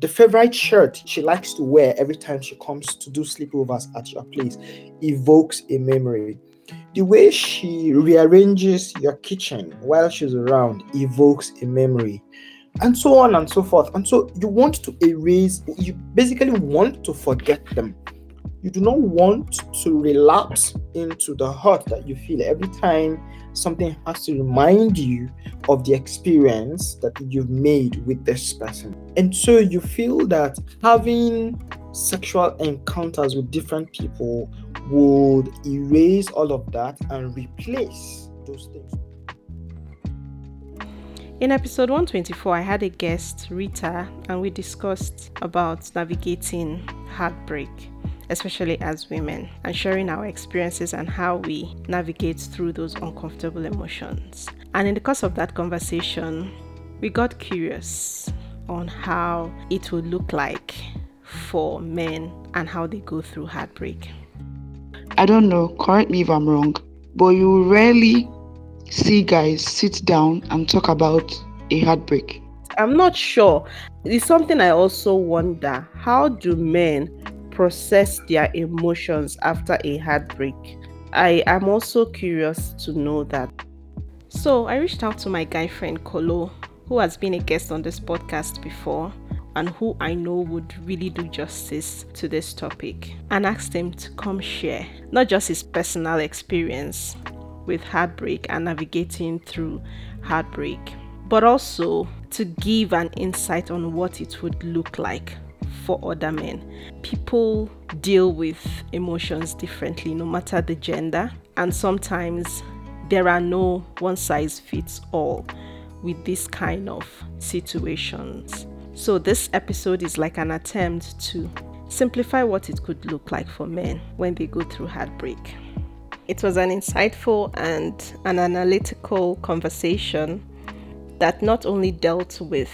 the favorite shirt she likes to wear every time she comes to do sleepovers at your place evokes a memory. The way she rearranges your kitchen while she's around evokes a memory. And so on and so forth. And so you want to erase, you basically want to forget them. You do not want to relapse into the hurt that you feel every time something has to remind you of the experience that you've made with this person. And so you feel that having sexual encounters with different people would erase all of that and replace those things. In episode 124, I had a guest, Rita, and we discussed about navigating heartbreak especially as women, and sharing our experiences and how we navigate through those uncomfortable emotions. And in the course of that conversation, we got curious on how it would look like for men and how they go through heartbreak. I don't know, correct me if I'm wrong, but you rarely see guys sit down and talk about a heartbreak. I'm not sure. It's something I also wonder. How do men process their emotions after a heartbreak. I am also curious to know that. So I reached out to my guy friend Kolo, who has been a guest on this podcast before and who I know would really do justice to this topic, and asked him to come share not just his personal experience with heartbreak and navigating through heartbreak, but also to give an insight on what it would look like for other men. People deal with emotions differently, no matter the gender, and sometimes there are no one size fits all with this kind of situations. So, this episode is like an attempt to simplify what it could look like for men when they go through heartbreak. It was an insightful and an analytical conversation that not only dealt with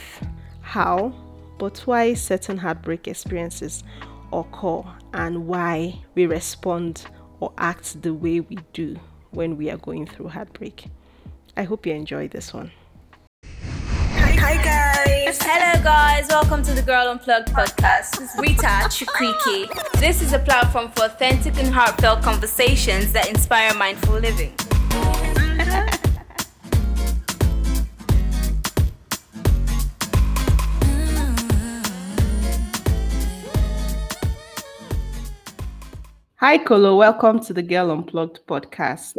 how but why certain heartbreak experiences occur and why we respond or act the way we do when we are going through heartbreak. I hope you enjoy this one. Hi guys! Hello guys, welcome to the Girl Unplugged podcast. Is Rita Chukwuike. This is a platform for authentic and heartfelt conversations that inspire mindful living. Hi, Kolo. Welcome to the Girl Unplugged podcast.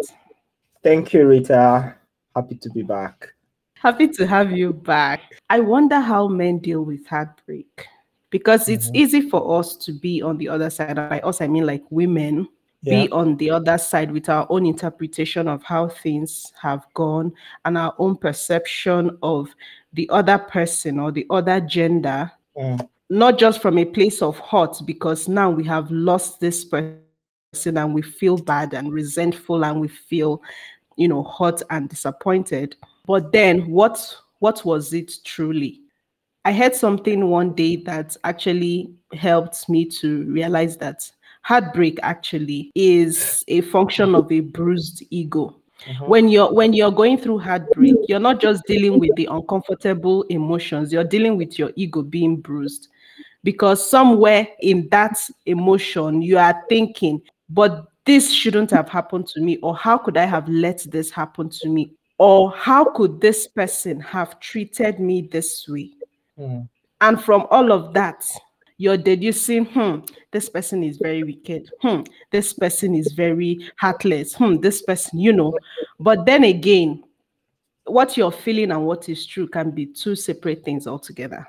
Thank you, Rita. Happy to be back. Happy to have you back. I wonder how men deal with heartbreak because it's mm-hmm. easy for us to be on the other side. By us, I mean like women yeah. be on the other side with our own interpretation of how things have gone and our own perception of the other person or the other gender. Mm. Not just from a place of hurt, because now we have lost this person and we feel bad and resentful and we feel you know hurt and disappointed. But then what what was it truly? I heard something one day that actually helped me to realize that heartbreak actually is a function of a bruised ego. Uh-huh. when you're when you're going through heartbreak you're not just dealing with the uncomfortable emotions you're dealing with your ego being bruised. Because somewhere in that emotion you are thinking but this shouldn't have happened to me or how could i have let this happen to me? Or how could this person have treated me this way? Mm. and from all of that you're deducing hmm this person is very wicked. Hmm this person is very heartless. Hmm this person you know. But then again what you're feeling and what is true can be two separate things altogether.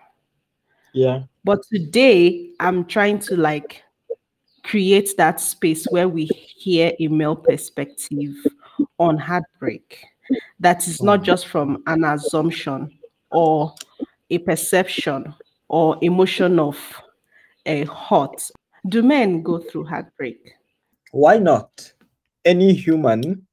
Yeah. But today i'm trying to like create that space where we hear a male perspective on heartbreak that is not just from an assumption or a perception or emotion of a hurt. Do men go through heartbreak? Why not? Any human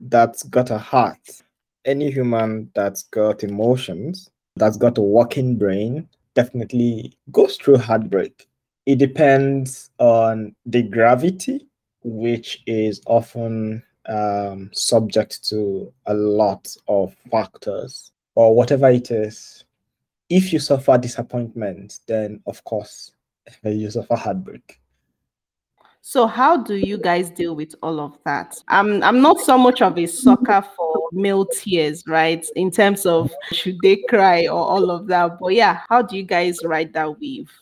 that's got a heart, any human that's got emotions, that's got a working brain, definitely goes through heartbreak. It depends on the gravity, which is often um, subject to a lot of factors, or whatever it is. if you suffer disappointment, then of course you suffer heartbreak. So how do you guys deal with all of that? I'm I'm not so much of a sucker for male tears, right? In terms of should they cry or all of that. But yeah, how do you guys ride that wave?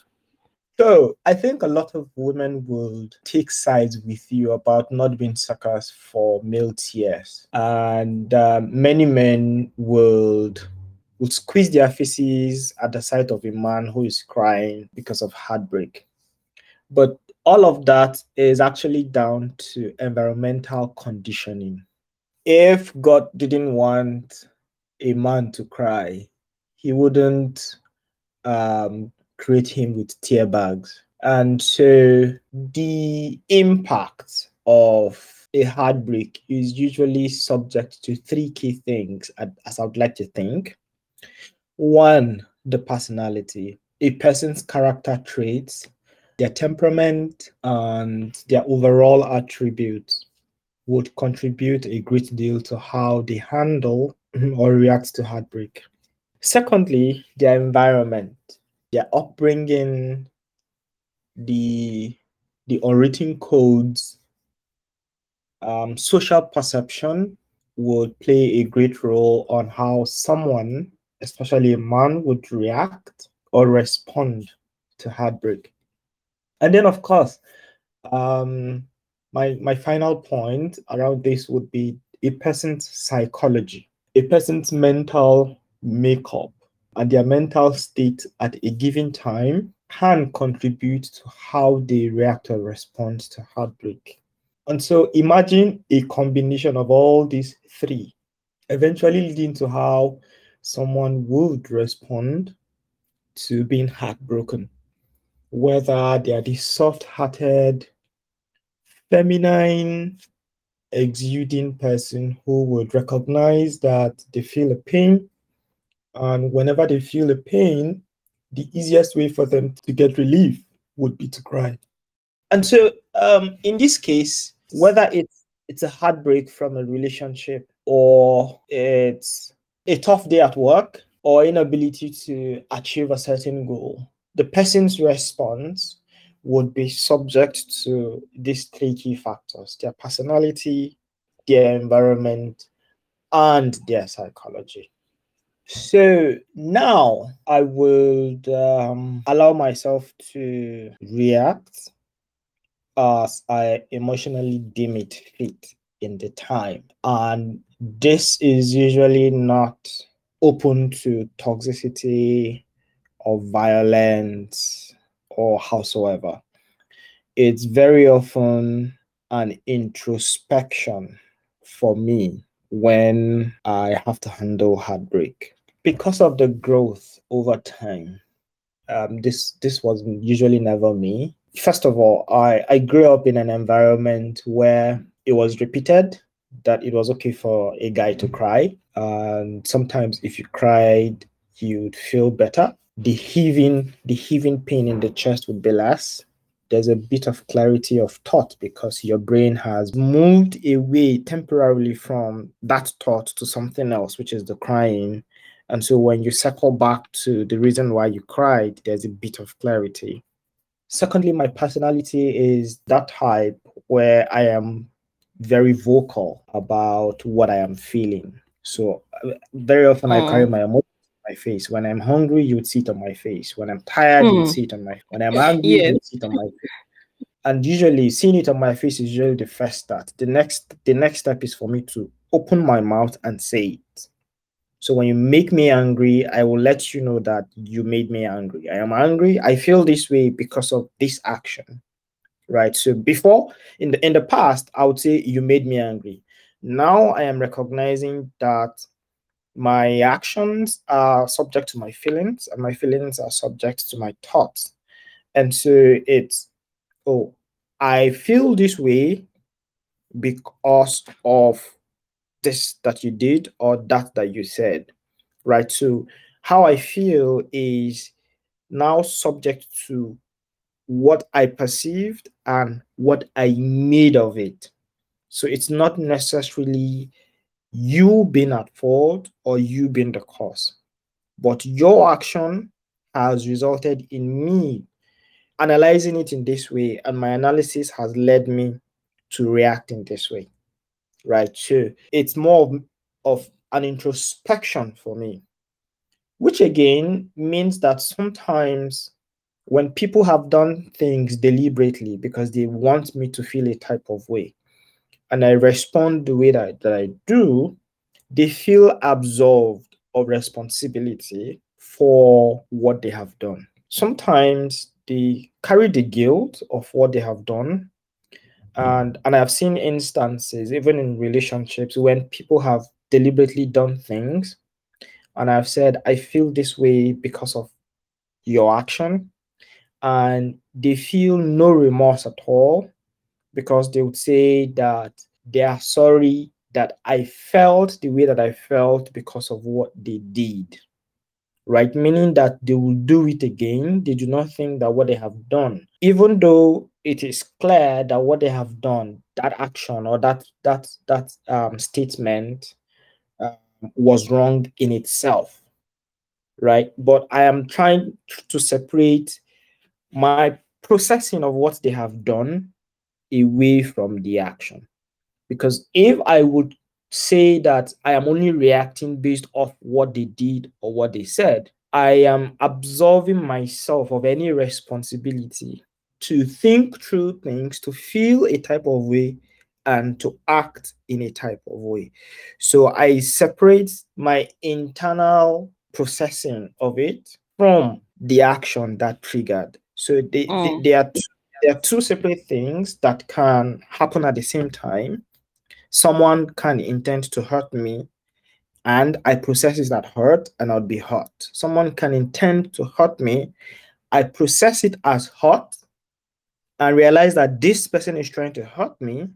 So I think a lot of women would take sides with you about not being suckers for male tears, and um, many men would would squeeze their faces at the sight of a man who is crying because of heartbreak. But all of that is actually down to environmental conditioning. If God didn't want a man to cry, he wouldn't um, create him with tear bags. And so the impact of a heartbreak is usually subject to three key things, as I would like to think. One, the personality, a person's character traits, their temperament, and their overall attributes would contribute a great deal to how they handle or react to heartbreak. Secondly, their environment, their upbringing, the the unwritten codes, um, social perception would play a great role on how someone, especially a man, would react or respond to heartbreak. And then, of course, um, my my final point around this would be a person's psychology, a person's mental makeup, and their mental state at a given time can contribute to how they react or respond to heartbreak. And so, imagine a combination of all these three, eventually leading to how someone would respond to being heartbroken whether they are the soft hearted, feminine, exuding person who would recognize that they feel a pain. And whenever they feel a pain, the easiest way for them to get relief would be to cry. And so, um, in this case, whether it's it's a heartbreak from a relationship or it's a tough day at work or inability to achieve a certain goal, the person's response would be subject to these three key factors their personality, their environment, and their psychology. So now I would um, allow myself to react as I emotionally deem it fit in the time. And this is usually not open to toxicity or violence or howsoever. It's very often an introspection for me when I have to handle heartbreak. Because of the growth over time, um, this this was usually never me. First of all, I, I grew up in an environment where it was repeated that it was okay for a guy to cry. And sometimes if you cried, you'd feel better the heaving the heaving pain in the chest would be less there's a bit of clarity of thought because your brain has moved away temporarily from that thought to something else which is the crying and so when you circle back to the reason why you cried there's a bit of clarity secondly my personality is that type where i am very vocal about what i am feeling so uh, very often i carry my emotions on my face. When I'm hungry, you would see it on my face. When I'm tired, mm. you would hmm. see it on my when I'm angry, yes. you would see it on my face. And usually seeing it on my face is usually the first start. The next the next step is for me to open my mouth and say it. So when you make me angry, I will let you know that you made me angry. I am angry. I feel this way because of this action. Right. So before in the in the past, I would say you made me angry. Now I am recognizing that my actions are subject to my feelings and my feelings are subject to my thoughts and so it's oh i feel this way because of this that you did or that that you said right so how i feel is now subject to what i perceived and what i made of it so it's not necessarily you being at fault or you being the cause. but your action has resulted in me analyzing it in this way, and my analysis has led me to react in this way. Right. So it's more of, an introspection for me, which again means that sometimes when people have done things deliberately because they want me to feel a type of way, and I respond the way that, that I do, they feel absolved of responsibility for what they have done. Sometimes they carry the guilt of what they have done. And and I've seen instances, even in relationships, when people have deliberately done things, and I've said, I feel this way because of your action, and they feel no remorse at all because they would say that they are sorry that I felt the way that I felt because of what they did. Right? Meaning that they will do it again. They do not think that what they have done, even though it is clear that what they have done, that action or that that that um, statement um, was wrong in itself. Right? But I am trying to separate my processing of what they have done away from the action. Because if I would say that I am only reacting based off what they did or what they said, I am absolving myself of any responsibility to think through things, to feel a type of way, and to act in a type of way. So I separate my internal processing of it from the action that triggered. So they, Mm. they, they are they are two separate things that can happen at the same time. Someone can intend to hurt me, and I process it that hurt, and I'll be hurt. Someone can intend to hurt me, I process it as hurt, and realize that this person is trying to hurt me,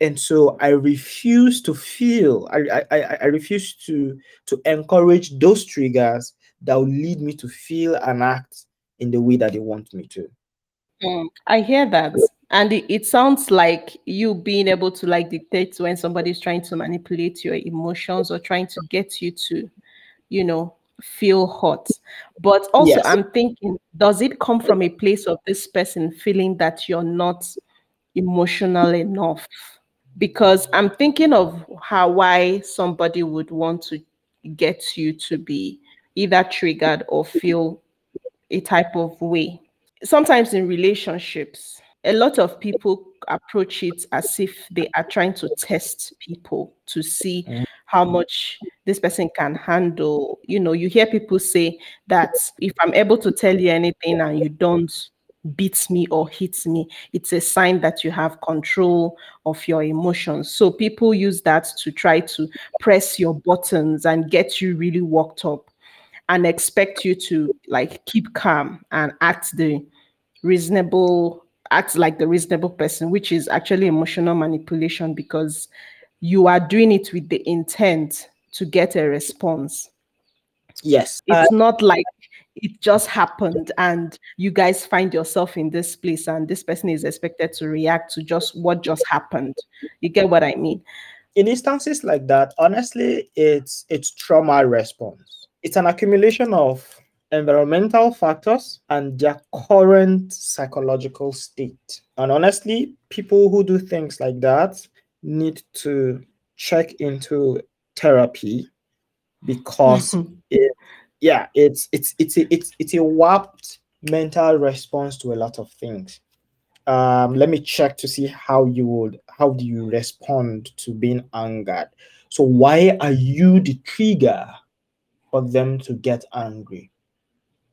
and so I refuse to feel. I I, I, refuse to to encourage those triggers that will lead me to feel and act in the way that they want me to. Mm, I hear that. And it, it sounds like you being able to like dictate when somebody's trying to manipulate your emotions or trying to get you to, you know, feel hot. But also, Yes. I'm thinking, does it come from a place of this person feeling that you're not emotional enough? Because I'm thinking of how why somebody would want to get you to be either triggered or feel a type of way. Sometimes in relationships, a lot of people approach it as if they are trying to test people to see Mm. How mm. much this person can handle. You know, you hear people say that if I'm able to tell you anything and you don't beat me or hit me, it's a sign that you have control of your emotions. So people use that to try to press your buttons and get you really worked up and expect you to like keep calm and act the reasonable act like the reasonable person which is actually emotional manipulation because you are doing it with the intent to get a response Yes. Uh, it's not like it just happened and you guys find yourself in this place and this person is expected to react to just what just happened you get what i mean in instances like that, honestly, it's it's trauma response. It's an accumulation of environmental factors and their current psychological state. And honestly, people who do things like that need to check into therapy because it, yeah, it's it's it's a, it's it's a warped mental response to a lot of things. Um, let me check to see how you would how do you respond to being angered. So why are you the trigger for them to get angry?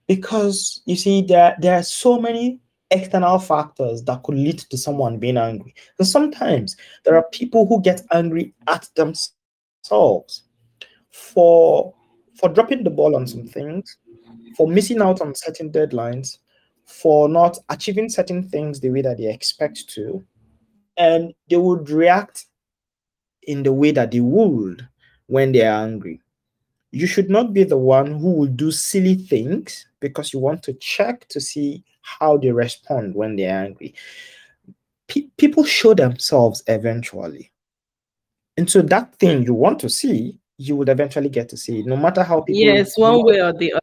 Because you see, there there are so many external factors that could lead to someone being angry. And sometimes there are people who get angry at themselves for for dropping the ball on some things, for missing out on certain deadlines, for not achieving certain things the way that they expect to, and they would react in the way that they would when they are angry. You should not be the one who will do silly things because you want to check to see how they respond when they're angry. Pe- people show themselves eventually. And so that thing you want to see you would eventually get to see. No matter how people yes, one way or the other.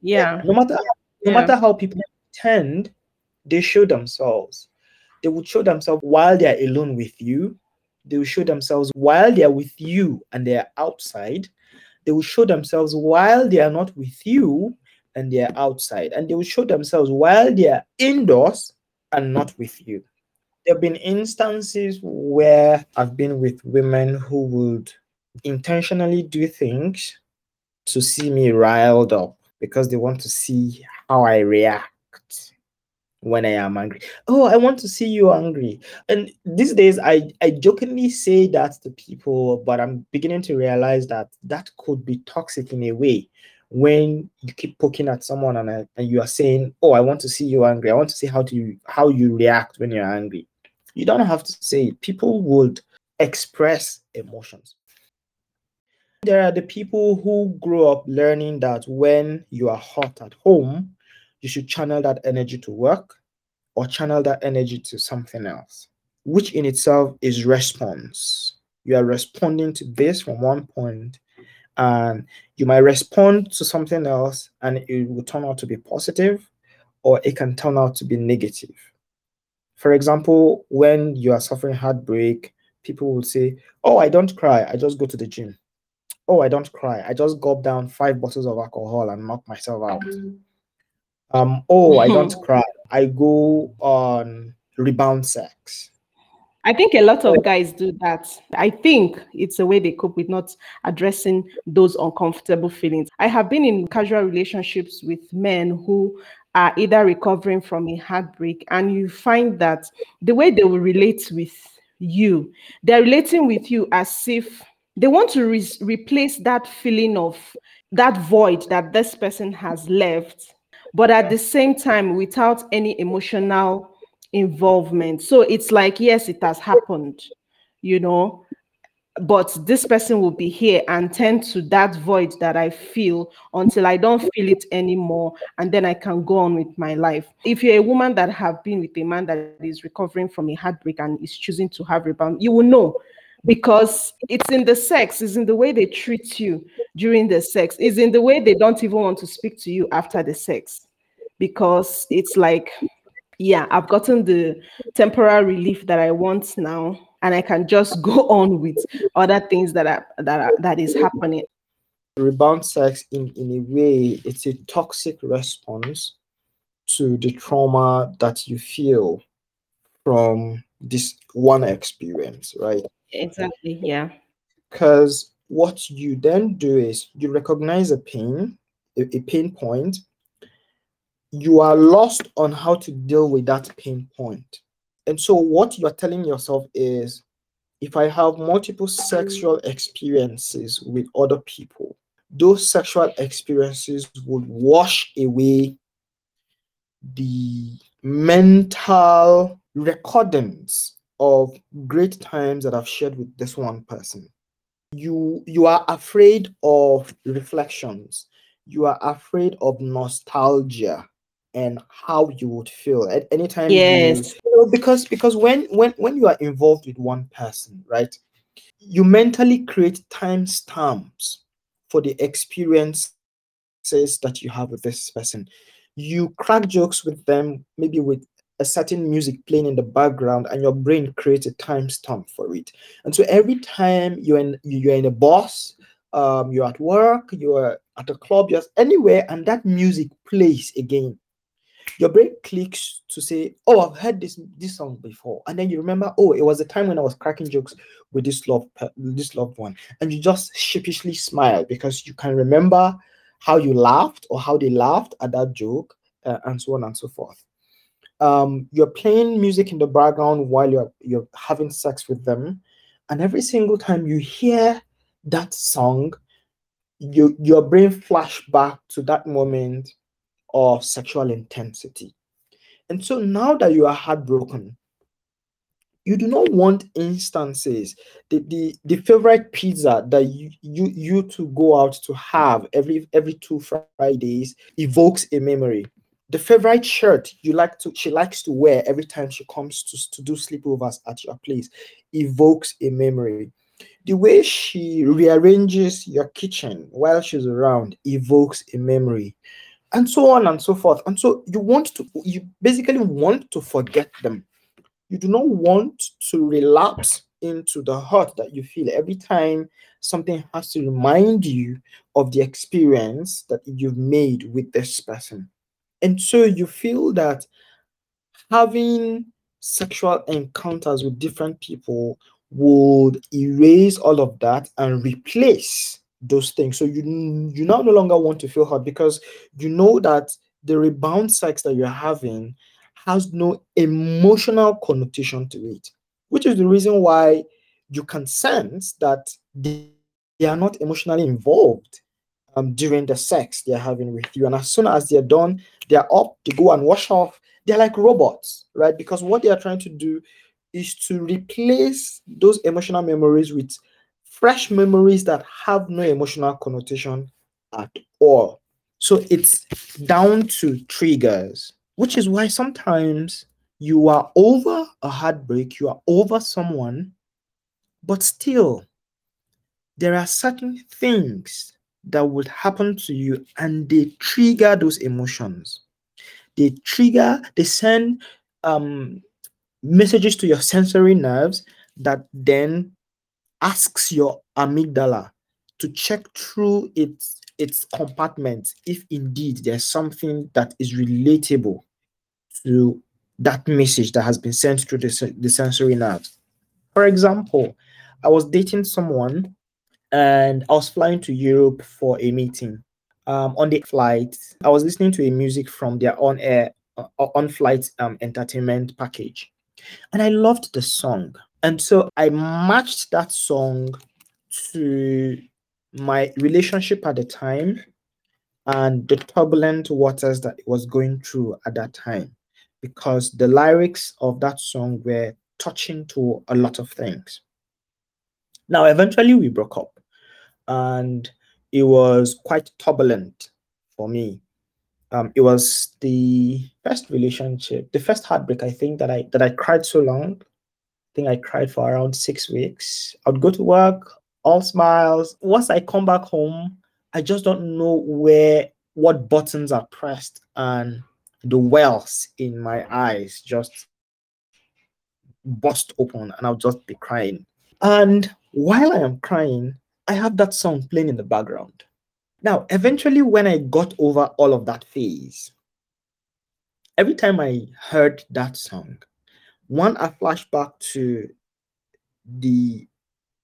Yeah. No matter no Yeah. matter how people pretend, they show themselves. They would show themselves while they are alone with you. They will show themselves while they are with you and they are outside. They will show themselves while they are not with you and they are outside. And they will show themselves while they are indoors and not with you. There have been instances where I've been with women who would intentionally do things to see me riled up because they want to see how I react when I am angry. Oh, I want to see you angry. And these days, I, I jokingly say that to people, but I'm beginning to realize that that could be toxic in a way when you keep poking at someone and, I- and you are saying, "Oh, I want to see you angry. I want to see how do you how you react when you're angry." You don't have to say it. People would express emotions. There are the people who grow up learning that when you are hot at home, you should channel that energy to work or channel that energy to something else, which in itself is response. You are responding to this from one point, and you might respond to something else, and it will turn out to be positive, or it can turn out to be negative. For example, when you are suffering heartbreak, people will say, Oh, I don't cry, I just go to the gym. Oh, I don't cry, I just gulp down five bottles of alcohol and knock myself out. Mm. Um, oh, I don't cry. I go on rebound sex. I think a lot of guys do that. I think it's a way they cope with not addressing those uncomfortable feelings. I have been in casual relationships with men who are either recovering from a heartbreak, and you find that the way they will relate with you, they're relating with you as if they want to re- replace that feeling of that void that this person has left, but at the same time, without any emotional involvement. So it's like, yes, it has happened, you know, but this person will be here and tend to that void that I feel until I don't feel it anymore. And then I can go on with my life. If you're a woman that have been with a man that is recovering from a heartbreak and is choosing to have rebound, you will know because it's in the sex, it's in the way they treat you during the sex, it's in the way they don't even want to speak to you after the sex because it's like yeah, I've gotten the temporary relief that I want now, and I can just go on with other things that are that are that is happening. Rebound sex, in, in a way, it's a toxic response to the trauma that you feel from this one experience, right? Exactly. Yeah. Because what you then do is you recognize a pain, a, a pain point, you are lost on how to deal with that pain point. And so, what you're telling yourself is if I have multiple sexual experiences with other people, those sexual experiences would wash away the mental recordings of great times that I've shared with this one person. You you are afraid of reflections. You are afraid of nostalgia and how you would feel at any time you- Yes. you know, because because when when when you are involved with one person right you mentally create timestamps for the experiences that you have with this person. You crack jokes with them maybe with a certain music playing in the background and your brain creates a timestamp for it. And so every time you're in you're in a bus um, you're at work you're at a club you're anywhere and that music plays again your brain clicks to say, "Oh, I've heard this this song before," and then you remember, "Oh, it was the time when I was cracking jokes with this loved this loved one," and you just sheepishly smile because you can remember how you laughed or how they laughed at that joke, uh, and so on and so forth. Um, you're playing music in the background while you're you're having sex with them, and every single time you hear that song, you, your brain flash back to that moment of sexual intensity. And so now that you are heartbroken, you do not want instances. The, the, the favorite pizza that you, you you to go out to have every every two Fridays evokes a memory. The favorite shirt you like to she likes to wear every time she comes to, to do sleepovers at your place evokes a memory. The way she rearranges your kitchen while she's around evokes a memory, and so on and so forth. And so you want to, you basically want to forget them. You do not want to relapse into the hurt that you feel every time something has to remind you of the experience that you've made with this person. And so you feel that having sexual encounters with different people would erase all of that and replace those things. So you you now no longer want to feel hurt because you know that the rebound sex that you're having has no emotional connotation to it, which is the reason why you can sense that they, they are not emotionally involved um, during the sex they're having with you. And as soon as they're done, they're up, they go and wash off. They're like robots, right? Because what they are trying to do is to replace those emotional memories with fresh memories that have no emotional connotation at all. So it's down to triggers, which is why sometimes you are over a heartbreak, you are over someone, but still, there are certain things that would happen to you and they trigger those emotions. They trigger, they send um, messages to your sensory nerves that then asks your amygdala to check through its its compartments if indeed there's something that is relatable to that message that has been sent through the, the sensory nerves. For example, I was dating someone and I was flying to Europe for a meeting. Um, on the flight, I was listening to a music from their on air, uh, on flight um, entertainment package. And I loved the song. And so I matched that song to my relationship at the time and the turbulent waters that it was going through at that time because the lyrics of that song were touching to a lot of things. Now, eventually, we broke up, and it was quite turbulent for me. Um, it was the first relationship, the first heartbreak. I think that I that I cried so long. I think I cried for around six weeks. I'd go to work, all smiles. Once I come back home, I just don't know where what buttons are pressed, and the wells in my eyes just bust open, and I'll just be crying. And while I am crying, I have that song playing in the background. Now, eventually, when I got over all of that phase, every time I heard that song, one, I flashed back to the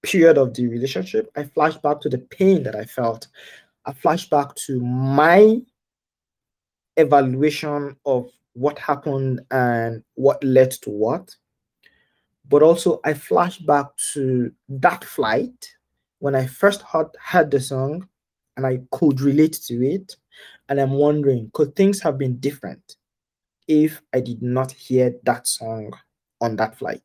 period of the relationship. I flashed back to the pain that I felt. I flashed back to my evaluation of what happened and what led to what but also I flash back to that flight when I first heard, heard the song and I could relate to it. And I'm wondering, could things have been different if I did not hear that song on that flight?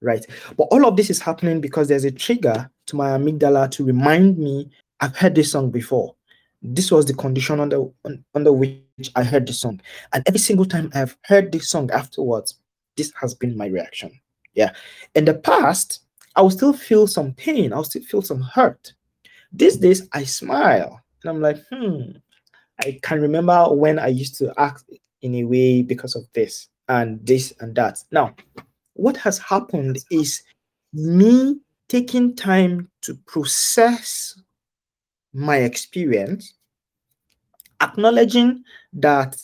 Right. But all of this is happening because there's a trigger to my amygdala to remind me I've heard this song before. This was the condition under under which I heard the song. And every single time I've heard this song afterwards, this has been my reaction. Yeah. In the past, I will still feel some pain, I'll still feel some hurt. These days, I smile and I'm like, hmm, I can remember when I used to act in a way because of this and this and that. Now, what has happened is me taking time to process my experience, acknowledging that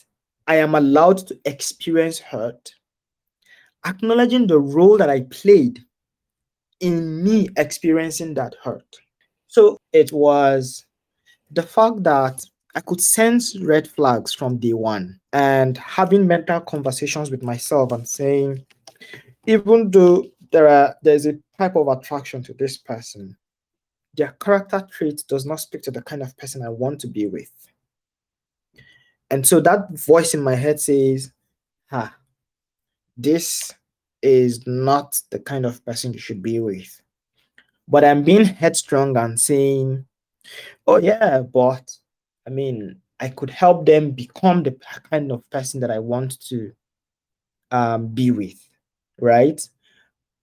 I am allowed to experience hurt, acknowledging the role that I played in me experiencing that hurt. So it was the fact that I could sense red flags from day one and having mental conversations with myself and saying, even though there are there's a type of attraction to this person, their character trait does not speak to the kind of person I want to be with. And so that voice in my head says, ha, this is not the kind of person you should be with. But I'm being headstrong and saying, oh, yeah, but I mean, I could help them become the kind of person that I want to um, be with, right?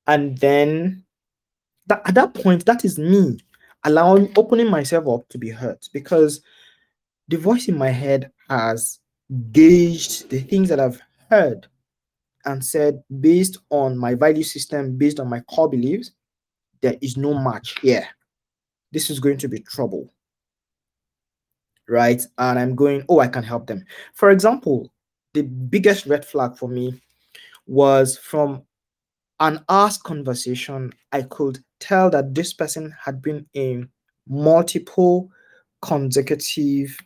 And then that at that point, that is me allowing opening myself up to be hurt because the voice in my head has gauged the things that I've heard and said based on my value system, based on my core beliefs, there is no match here. This is going to be trouble. Right. And I'm going, oh, I can help them. For example, the biggest red flag for me was from an asked conversation, I could tell that this person had been in multiple consecutive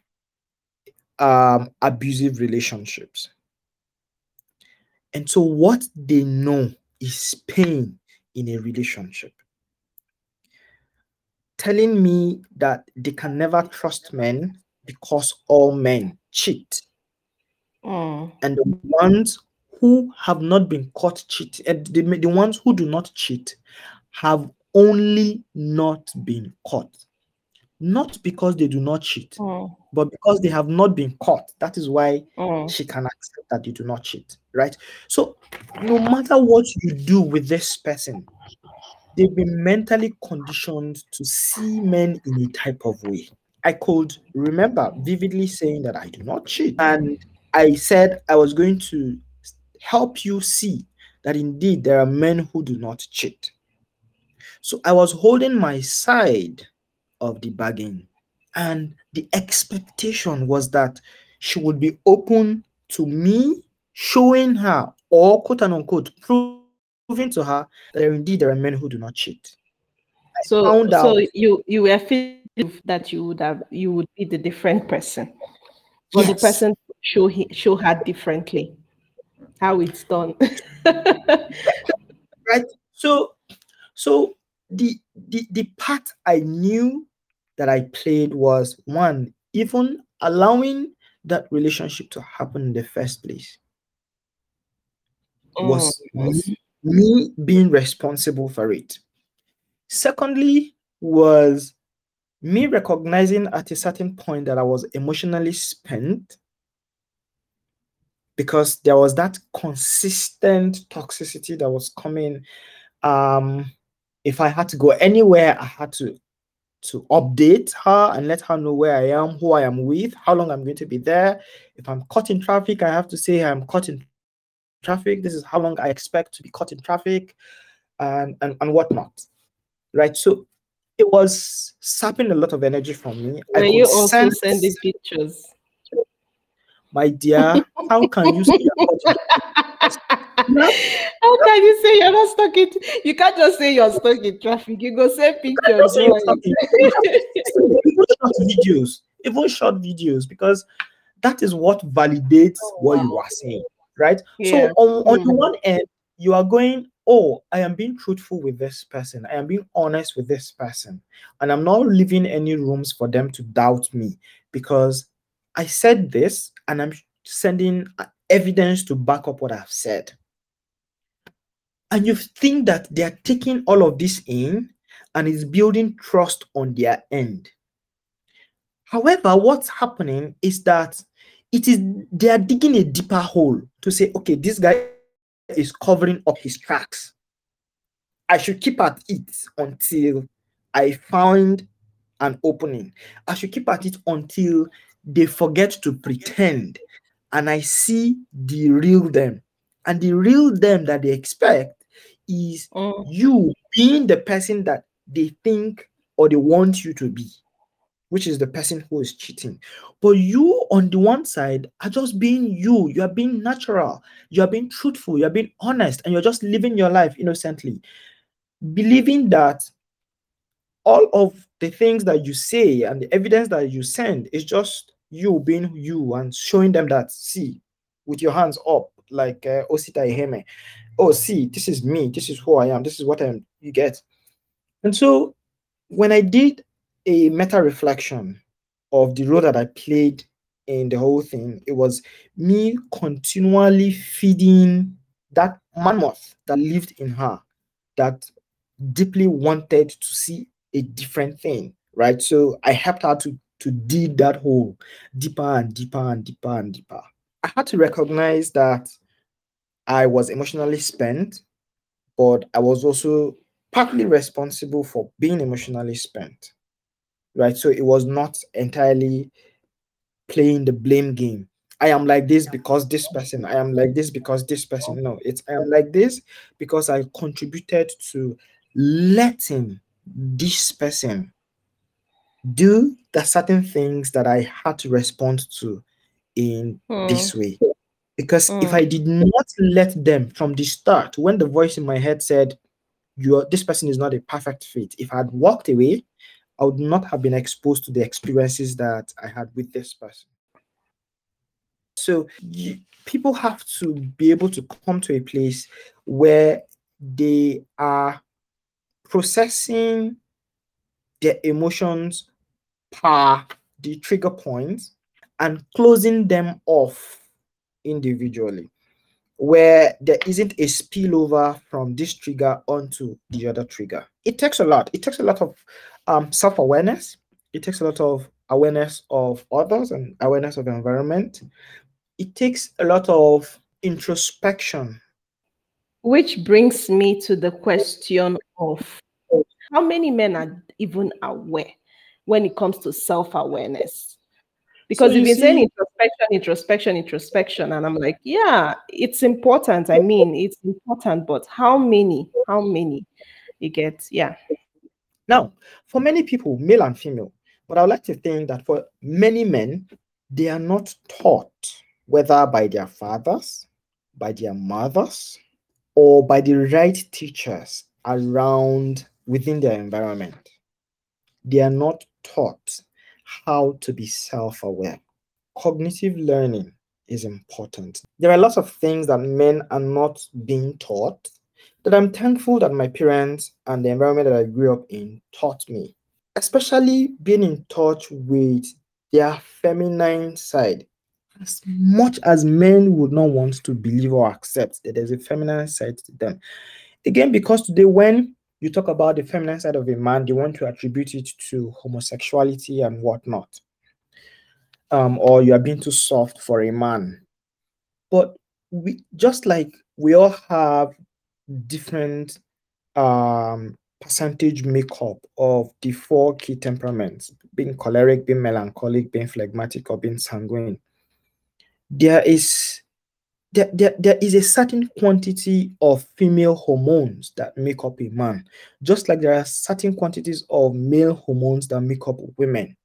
um, abusive relationships. And so, what they know is pain in a relationship. Telling me that they can never trust men because all men cheat. Mm. And the ones who have not been caught cheating, and the, the ones who do not cheat have only not been caught. Not because they do not cheat, Mm. but because they have not been caught. That is why Mm. she can accept that you do not cheat, right? So, no matter what you do with this person, they've been mentally conditioned to see men in a type of way. I could remember vividly saying that I do not cheat, and I said I was going to help you see that indeed there are men who do not cheat. So I was holding my side of the bargain, and the expectation was that she would be open to me showing her, or quote unquote, proving to her that indeed there are men who do not cheat. So, so out- you you were feeling that you would have you would be the different person, but the Yes. person show he, show her differently. How it's done. right so so the the the part i knew that i played was one even allowing that relationship to happen in the first place was Mm. me, me being responsible for it secondly was me recognizing at a certain point that i was emotionally spent because there was that consistent toxicity that was coming um if i had to go anywhere i had to to update her and let her know where i am who i am with how long i'm going to be there. If i'm caught in traffic i have to say i'm caught in traffic. This is how long i expect to be caught in traffic and and, and whatnot right? So it was sapping a lot of energy from me I Were could you also sense- sending pictures? my dear how can you say you're How can you say you're not stuck in? You can't just say you're stuck in traffic. You go send pictures. Say even short videos, even short videos, because that is what validates what you are saying, right? Yeah. So on, on the Mm. one end, you are going, oh, I am being truthful with this person, I am being honest with this person, and I'm not leaving any rooms for them to doubt me because I said this and I'm sending evidence to back up what I've said. And you think that they are taking all of this in and it's building trust on their end. However, what's happening is that it is they are digging a deeper hole to say, okay, this guy is covering up his tracks. I should keep at it until I find an opening. I should keep at it until they forget to pretend and I see the real them. And the real them that they expect is Mm. you being the person that they think or they want you to be, which is the person who is cheating. But you, on the one side, are just being you. You are being natural. You are being truthful. You are being honest. And you're just living your life innocently, believing that all of the things that you say and the evidence that you send is just you being you and showing them that, see, with your hands up, like uh, Osita Iheme, oh, see, this is me, this is who I am, this is what I'm, you get. And so when I did a meta reflection of the role that I played in the whole thing, it was me continually feeding that mammoth that lived in her that deeply wanted to see a different thing, right? So I helped her to to dig that hole deeper and deeper and deeper and deeper. I had to recognize that I was emotionally spent, but I was also partly responsible for being emotionally spent. Right. So it was not entirely playing the blame game. I am like this because this person, I am like this because this person. No, it's I am like this because I contributed to letting this person do the certain things that I had to respond to in Hmm. this way. Because if Hmm. I did not let them from the start, when the voice in my head said, You are this person is not a perfect fit, if I had walked away, I would not have been exposed to the experiences that I had with this person. So you, people have to be able to come to a place where they are processing their emotions per the trigger points and closing them off individually where there isn't a spillover from this trigger onto the other trigger it takes a lot it takes a lot of um, self-awareness it takes a lot of awareness of others and awareness of the environment it takes a lot of introspection Which brings me to the question of how many men are even aware when it comes to self awareness? Because So you've you been saying introspection, introspection, introspection, and I'm like, yeah, it's important. I mean, it's important, but how many? How many? You get, yeah. Now, for many people, male and female, but I would like to think that for many men, they are not taught, whether by their fathers, by their mothers, or by the right teachers around within their environment. They are not taught how to be self aware. Cognitive learning is important. There are lots of things that men are not being taught that I'm thankful that my parents and the environment that I grew up in taught me, especially being in touch with their feminine side. As much as men would not want to believe or accept that there's a feminine side to them. Again, because today, when you talk about the feminine side of a man, they want to attribute it to homosexuality and whatnot. Um, or you are being too soft for a man. But we just like we all have different um percentage makeup of the four key temperaments being choleric being melancholic being phlegmatic or being sanguine. There is there, there, there is a certain quantity of female hormones that make up a man just like there are certain quantities of male hormones that make up women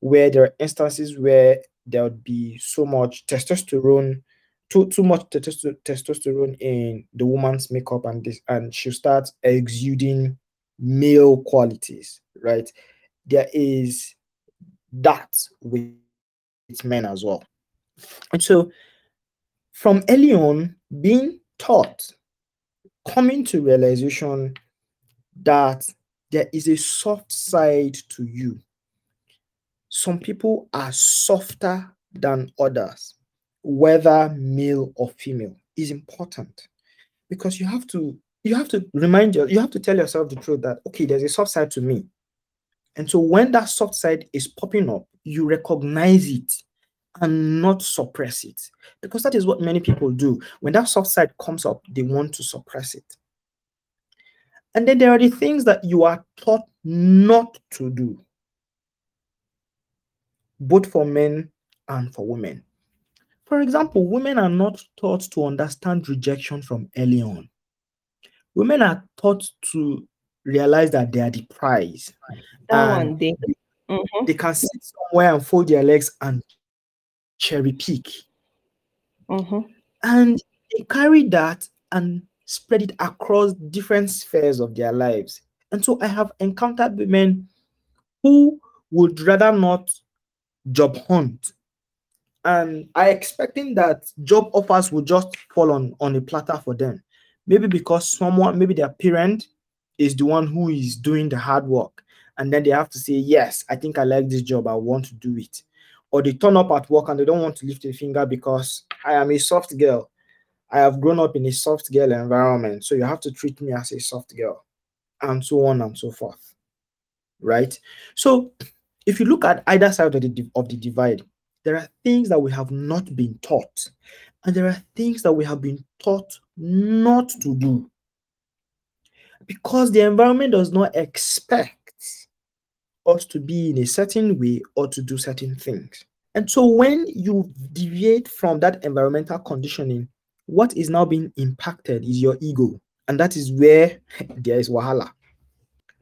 where there are instances where there would be so much testosterone too too much testosterone in the woman's makeup and this and she'll start exuding male qualities right? There is that with men as well. And so from early on being taught coming to realization that there is a soft side to you. Some people are softer than others whether male or female is important. Because you have to you have to remind you you have to tell yourself the truth that okay there's a soft side to me. And so when that soft side is popping up you recognize it and not suppress it. Because that is what many people do. When that soft side comes up they want to suppress it. And then there are the things that you are taught not to do both for men and for women for example, women are not taught to understand rejection from early on. Women are taught to realize that they are the prize. That And day. Mhm. They can sit somewhere and fold their legs and cherry pick. Mhm. And they carry that and spread it across different spheres of their lives. And so I have encountered women who would rather not job hunt and I expecting that job offers will just fall on on a platter for them. Maybe because someone, maybe their parent is the one who is doing the hard work, and then they have to say, Yes, I think I like this job, I want to do it. Or they turn up at work and they don't want to lift a finger because I am a soft girl. I have grown up in a soft girl environment, so you have to treat me as a soft girl, and so on and so forth. Right? So if you look at either side of the of the divide, there are things that we have not been taught, and there are things that we have been taught not to do. because the environment does not expect us to be in a certain way or to do certain things. And so when you deviate from that environmental conditioning, what is now being impacted is your ego. And that is where there is wahala.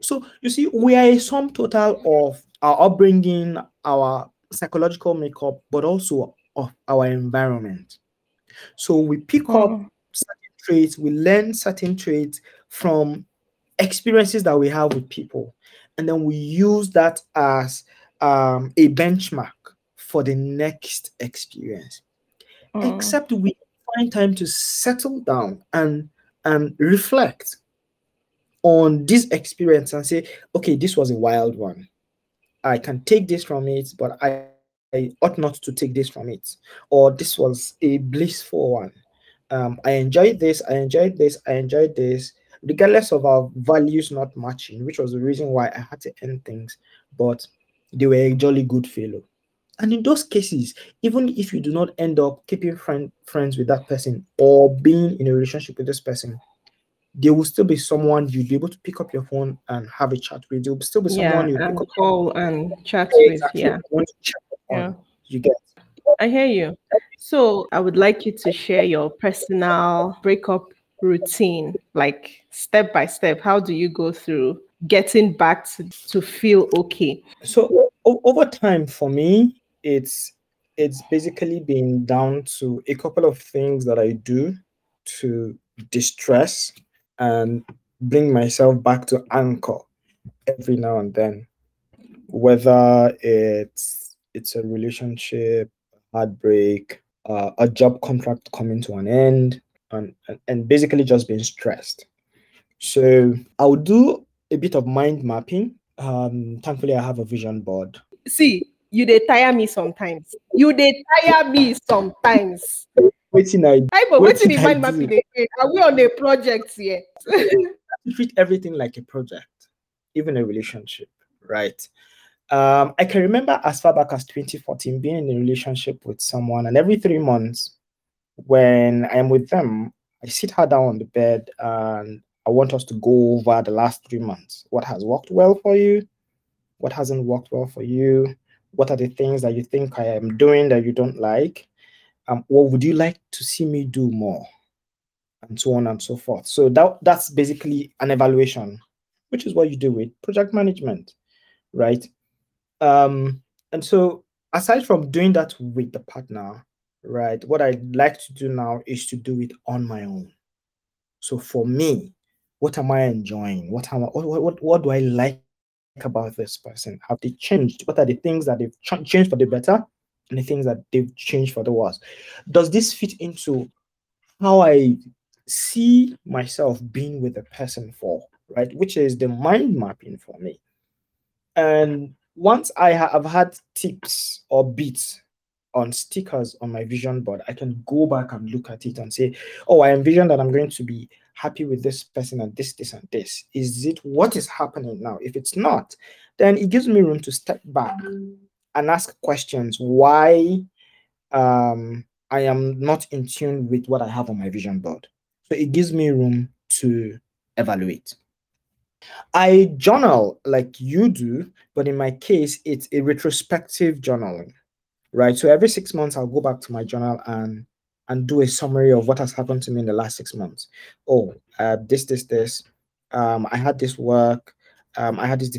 So you see, we are a sum total of our upbringing, our psychological makeup, but also of our environment. So we pick up Mm. certain traits, we learn certain traits from experiences that we have with people, and then we use that as um, a benchmark for the next experience. Mm. Except we find time to settle down and and reflect on this experience and say, okay, this was a wild one. I can take this from it, but I, I ought not to take this from it. Or this was a blissful one. Um, I enjoyed this, I enjoyed this, I enjoyed this, regardless of our values not matching, which was the reason why I had to end things. But they were a jolly good fellow. And in those cases, even if you do not end up keeping friend, friends with that person or being in a relationship with this person, there will still be someone you'll be able to pick up your phone and have a chat with. There will still be Yeah, someone you pick and up call and chat Yeah, with. Yeah, to check yeah. You get I hear you. So I would like you to share your personal breakup routine, like step by step. How do you go through getting back to, to feel okay? so o- over time for me, it's it's basically been down to a couple of things that I do to distress and bring myself back to anchor every now and then. Whether it's it's a relationship, heartbreak, uh, a job contract coming to an end, and, and and basically just being stressed. So I'll do a bit of mind mapping. Um, thankfully, I have a vision board. See, you they tire me sometimes. You they tire me sometimes. Waiting, I but What what's in did the I mind mapping? again? Are we on a project here? treat everything like a project, even a relationship, right? Um, I can remember as far back as 2014 being in a relationship with someone, and every three months, when I am with them, I sit her down on the bed and I want us to go over the last three months. What has worked well for you? What hasn't worked well for you? What are the things that you think I am doing that you don't like? Um, what would you like to see me do more? and so on and so forth. So that that's basically an evaluation, which is what you do with project management, right? Um, and so aside from doing that with the partner, right, what I'd like to do now is to do it on my own. So for me, what am I enjoying? What am I, what, what, what, do I like about this person? Have they changed? What are the things that they've ch- changed for the better and the things that they've changed for the worse? Does this fit into how I see myself being with a person for, right? Which is the mind mapping for me. And once I ha- have had tips or beats on stickers on my vision board, I can go back and look at it and say, oh, I envision that I'm going to be happy with this person and this, this, and this. Is it what is happening now? If it's not, then it gives me room to step back and ask questions why um, I am not in tune with what I have on my vision board. So it gives me room to evaluate. I journal like you do, but in my case, it's a retrospective journaling, right? So every six months, I'll go back to my journal and and do a summary of what has happened to me in the last six months. Oh, uh, this, this, this. Um, I had this work. Um, I had this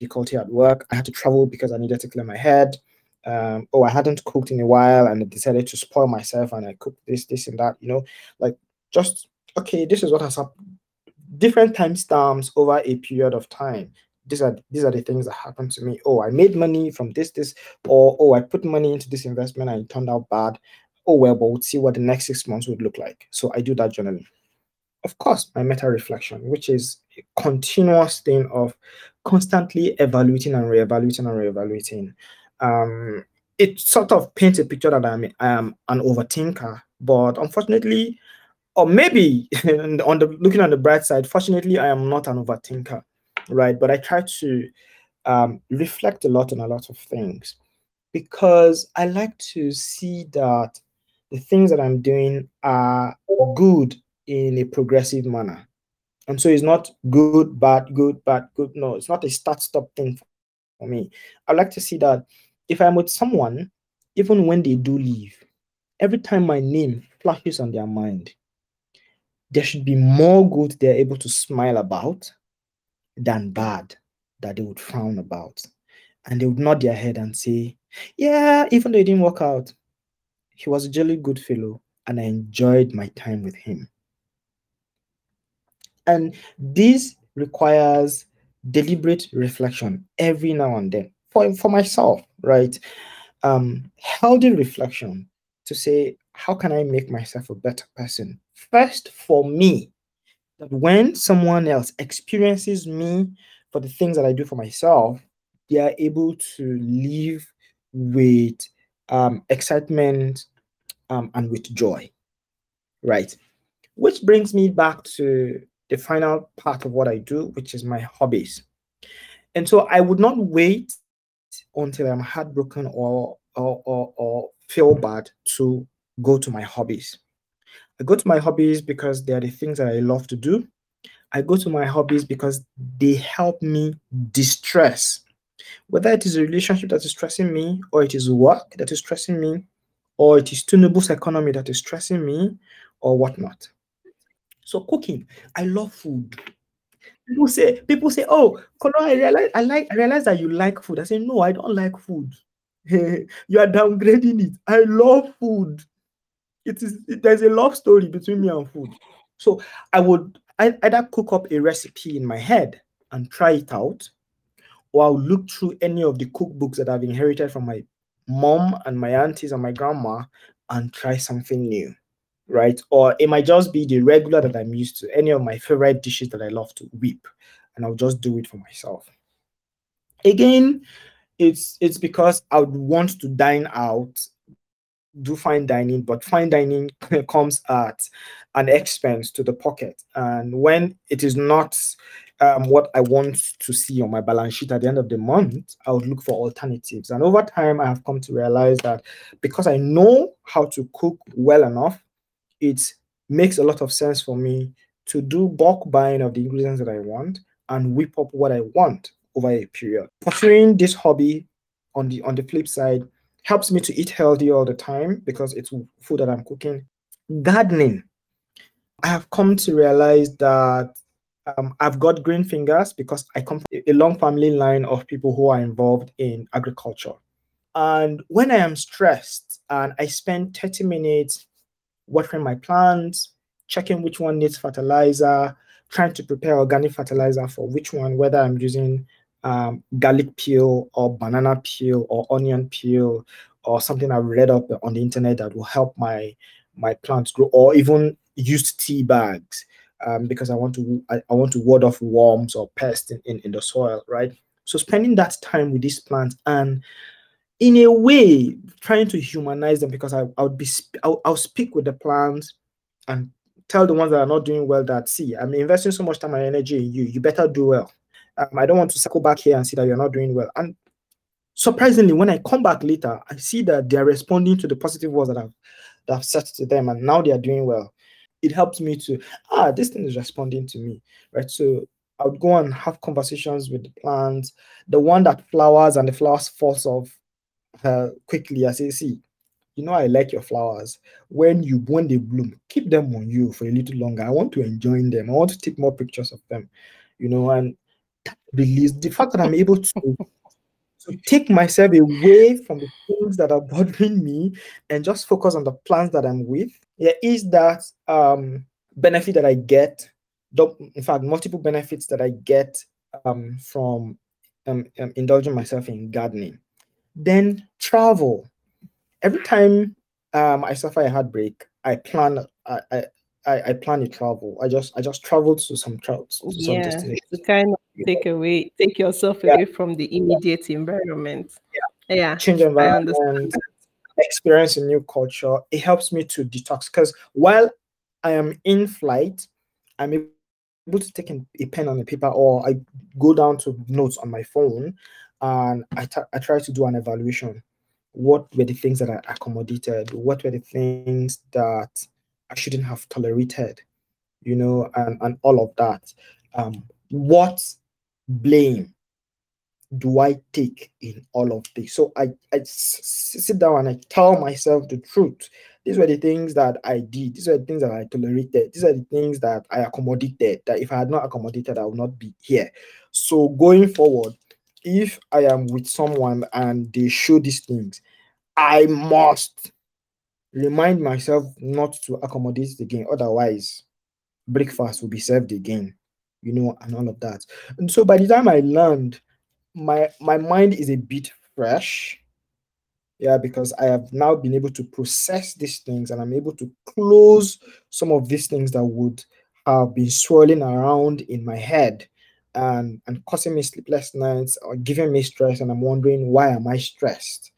difficulty at work. I had to travel because I needed to clear my head. Um, oh, I hadn't cooked in a while and I decided to spoil myself and I cooked this, this, and that, you know, like just okay, this is what has happened. Different timestamps over a period of time. These are these are the things that happened to me. Oh, I made money from this, this, or oh, I put money into this investment and it turned out bad. Oh well, but we'll see what the next six months would look like. So I do that journaling. Of course, my meta reflection, which is a continuous thing of constantly evaluating and reevaluating and reevaluating. Um, it sort of paints a picture that I'm I am an overthinker, but unfortunately, or maybe on the looking on the bright side, fortunately, I am not an overthinker, right? But I try to um, reflect a lot on a lot of things because I like to see that the things that I'm doing are good in a progressive manner. And so it's not good, bad, good, bad, good. No, it's not a start stop thing for me. I like to see that if I'm with someone, even when they do leave, every time my name flashes on their mind, there should be more good they're able to smile about than bad that they would frown about. And they would nod their head and say, Yeah, even though it didn't work out, he was a jolly good fellow, and I enjoyed my time with him. And this requires deliberate reflection every now and then for, for myself, right? Um, healthy reflection to say, how can I make myself a better person? First, for me, that when someone else experiences me for the things that I do for myself, they are able to live with um, excitement um, and with joy, right? Which brings me back to the final part of what I do, which is my hobbies. And so I would not wait until I'm heartbroken or or, or, or feel bad to go to my hobbies. I go to my hobbies because they are the things that I love to do. I go to my hobbies because they help me distress. Whether it is a relationship that is stressing me, or it is work that is stressing me, or it is Tinubu's economy that is stressing me, or whatnot. So cooking, I love food. People say, people say, oh, Kolo, I realize I like I realize that you like food. I say, no, I don't like food. you are downgrading it. I love food. It is it, there's a love story between me and food. So I would I, either cook up a recipe in my head and try it out, or I'll look through any of the cookbooks that I've inherited from my mom and my aunties and my grandma and try something new right? Or it might just be the regular that I'm used to, any of my favorite dishes that I love to whip, and I'll just do it for myself. Again, it's it's because I would want to dine out, do fine dining, but fine dining comes at an expense to the pocket. And when it is not um, what I want to see on my balance sheet at the end of the month, I would look for alternatives. And over time, I have come to realize that because I know how to cook well enough, it makes a lot of sense for me to do bulk buying of the ingredients that I want and whip up what I want over a period. Pursuing this hobby on the on the flip side helps me to eat healthy all the time because it's food that I'm cooking. Gardening. I have come to realize that um, I've got green fingers because I come from a long family line of people who are involved in agriculture. And when I am stressed and I spend 30 minutes watering my plants, checking which one needs fertilizer, trying to prepare organic fertilizer for which one, whether I'm using um, garlic peel or banana peel or onion peel or something I've read up on the internet that will help my my plants grow, or even used tea bags um, because I want to I, I, want to ward off worms or pests in, in, in the soil, right? So spending that time with these plants and in a way trying to humanize them because I, I would be I'll, I'll speak with the plants and tell the ones that are not doing well that see I'm investing so much time and energy in you you better do well. Um, I don't want to circle back here and see that you're not doing well. And surprisingly when I come back later I see that they're responding to the positive words that I've that I've said to them and now they are doing well. It helps me to ah this thing is responding to me right? So I would go and have conversations with the plants. The one that flowers and the flowers falls off uh, quickly. I say, see, you know, I like your flowers. When you when they bloom, keep them on you for a little longer. I want to enjoy them. I want to take more pictures of them, you know, and release the fact that I'm able to to take myself away from the things that are bothering me and just focus on the plants that I'm with. There is that um, benefit that I get. In fact, multiple benefits that I get um, from um, um indulging myself in gardening. Then travel. Every time um, I suffer a heartbreak, I plan. I, I I, plan a travel. I just I just travel to some travels. To yeah, some destinations. to kind of take away, take yourself yeah. away from the immediate environment. Yeah, yeah. Change environment, experience a new culture. It helps me to detox because while I am in flight, I'm able to take a pen and a paper, or I go down to notes on my phone and I, t- I try to do an evaluation. What were the things that I accommodated? What were the things that I shouldn't have tolerated? you know, and, and all of that. Um, what blame do I take in all of this? So I, I sit down and I tell myself the truth. These were the things that I did. These are the things that I tolerated. These are the things that I accommodated. That if I had not accommodated, I would not be here. So going forward, if I am with someone and they show these things, I must remind myself not to accommodate it again. Otherwise, breakfast will be served again, you know, and all of that. And so by the time I learned, my my mind is a bit fresh. Yeah, because I have now been able to process these things and I'm able to close some of these things that would have been swirling around in my head and and causing me sleepless nights or giving me stress and i'm wondering why am i stressed?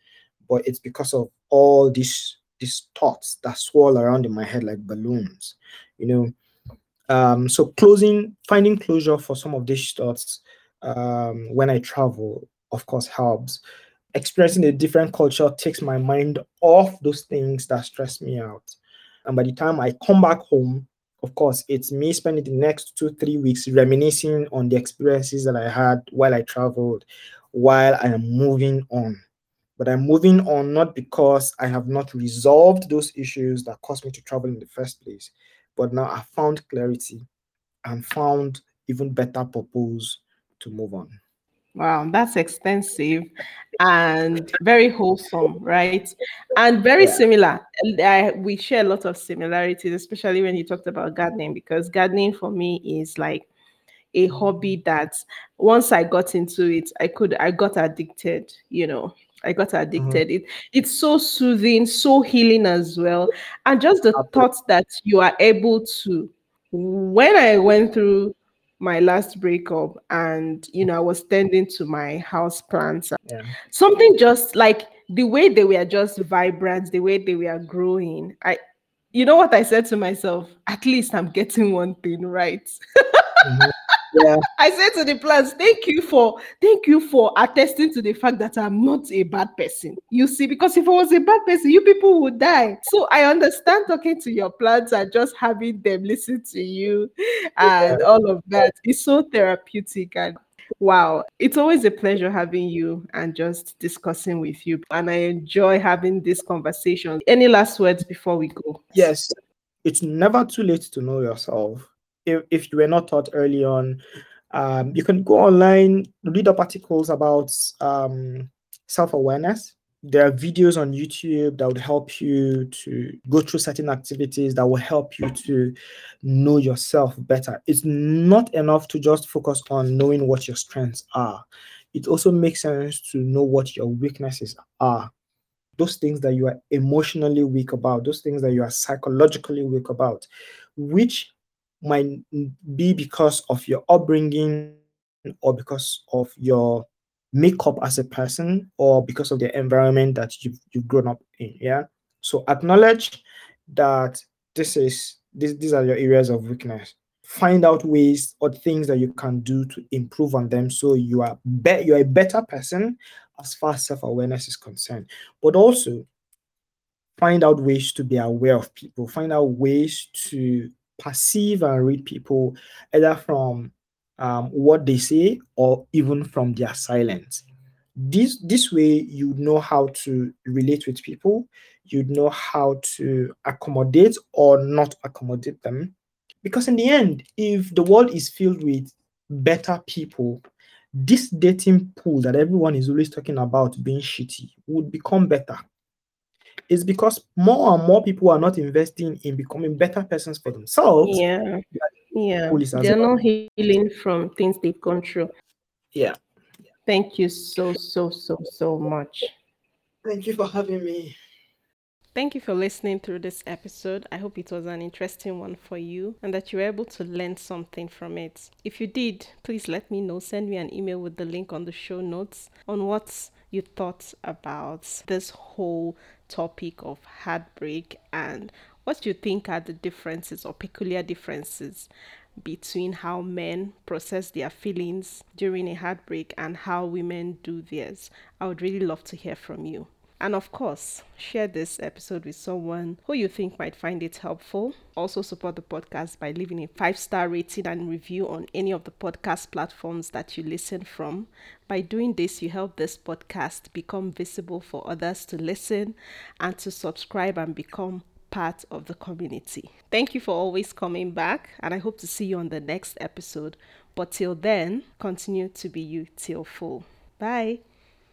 But it's because of all these these thoughts that swirl around in my head like balloons you know? Um so closing finding closure for some of these thoughts um when i travel of course helps. Experiencing a different culture takes my mind off those things that stress me out. And by the time i come back home of course, it's me spending the next two, three weeks reminiscing on the experiences that I had while I traveled, while I am moving on. But I'm moving on not because I have not resolved those issues that caused me to travel in the first place, but now I found clarity and found even better purpose to move on. Wow, that's extensive and very wholesome, right? And very yeah. similar. I, we share a lot of similarities, especially when you talked about gardening, because gardening for me is like a hobby that once I got into it, I could I got addicted, you know. I got mm-hmm. addicted. Mm-hmm. It it's so soothing, so healing as well. And just the thought that you are able to when I went through my last breakup and you know i was tending to my house plants. Yeah. something just like the way they were just vibrant the way they were growing i you know what i said to myself? At least i'm getting one thing right. Mm-hmm yeah. I said to the plants, thank you for thank you for attesting to the fact that I'm not a bad person. You see, because if I was a bad person, you people would die. So I understand talking to your plants and just having them listen to you and yeah. all of that. It's so therapeutic and Wow, it's always a pleasure having you and just discussing with you. And I enjoy having this conversation. Any last words before we go? Yes, it's never too late to know yourself if, if you were not taught early on, um, you can go online, read up articles about um, self awareness. There are videos on YouTube that would help you to go through certain activities that will help you to know yourself better. It's not enough to just focus on knowing what your strengths are. It also makes sense to know what your weaknesses are. Those things that you are emotionally weak about, those things that you are psychologically weak about, which might be because of your upbringing or because of your makeup as a person or because of the environment that you've, you've grown up in yeah? So acknowledge that this is this, these are your areas of weakness. Find out ways or things that you can do to improve on them so you are be- you're a better person as far as self-awareness is concerned. But also find out ways to be aware of people. Find out ways to perceive and read people either from um, what they say or even from their silence. This this way you know how to relate with people, you know how to accommodate or not accommodate them. Because in the end, if the world is filled with better people, this dating pool that everyone is always talking about being shitty would become better is because more and more people are not investing in becoming better persons for themselves. Yeah. Yeah. They're not healing from things they've gone through. Yeah. Thank you so, so, so, so much. Thank you for having me. Thank you for listening through this episode. I hope it was an interesting one for you and that you were able to learn something from it. If you did, please let me know. Send me an email with the link on the show notes on what you thought about this whole topic of heartbreak and what you think are the differences or peculiar differences between how men process their feelings during a heartbreak and how women do theirs. I would really love to hear from you. And of course, share this episode with someone who you think might find it helpful. Also, support the podcast by leaving a five star rating and review on any of the podcast platforms that you listen from. By doing this, you help this podcast become visible for others to listen and to subscribe and become part of the community. Thank you for always coming back, and I hope to see you on the next episode. But till then, continue to be you till full. Bye.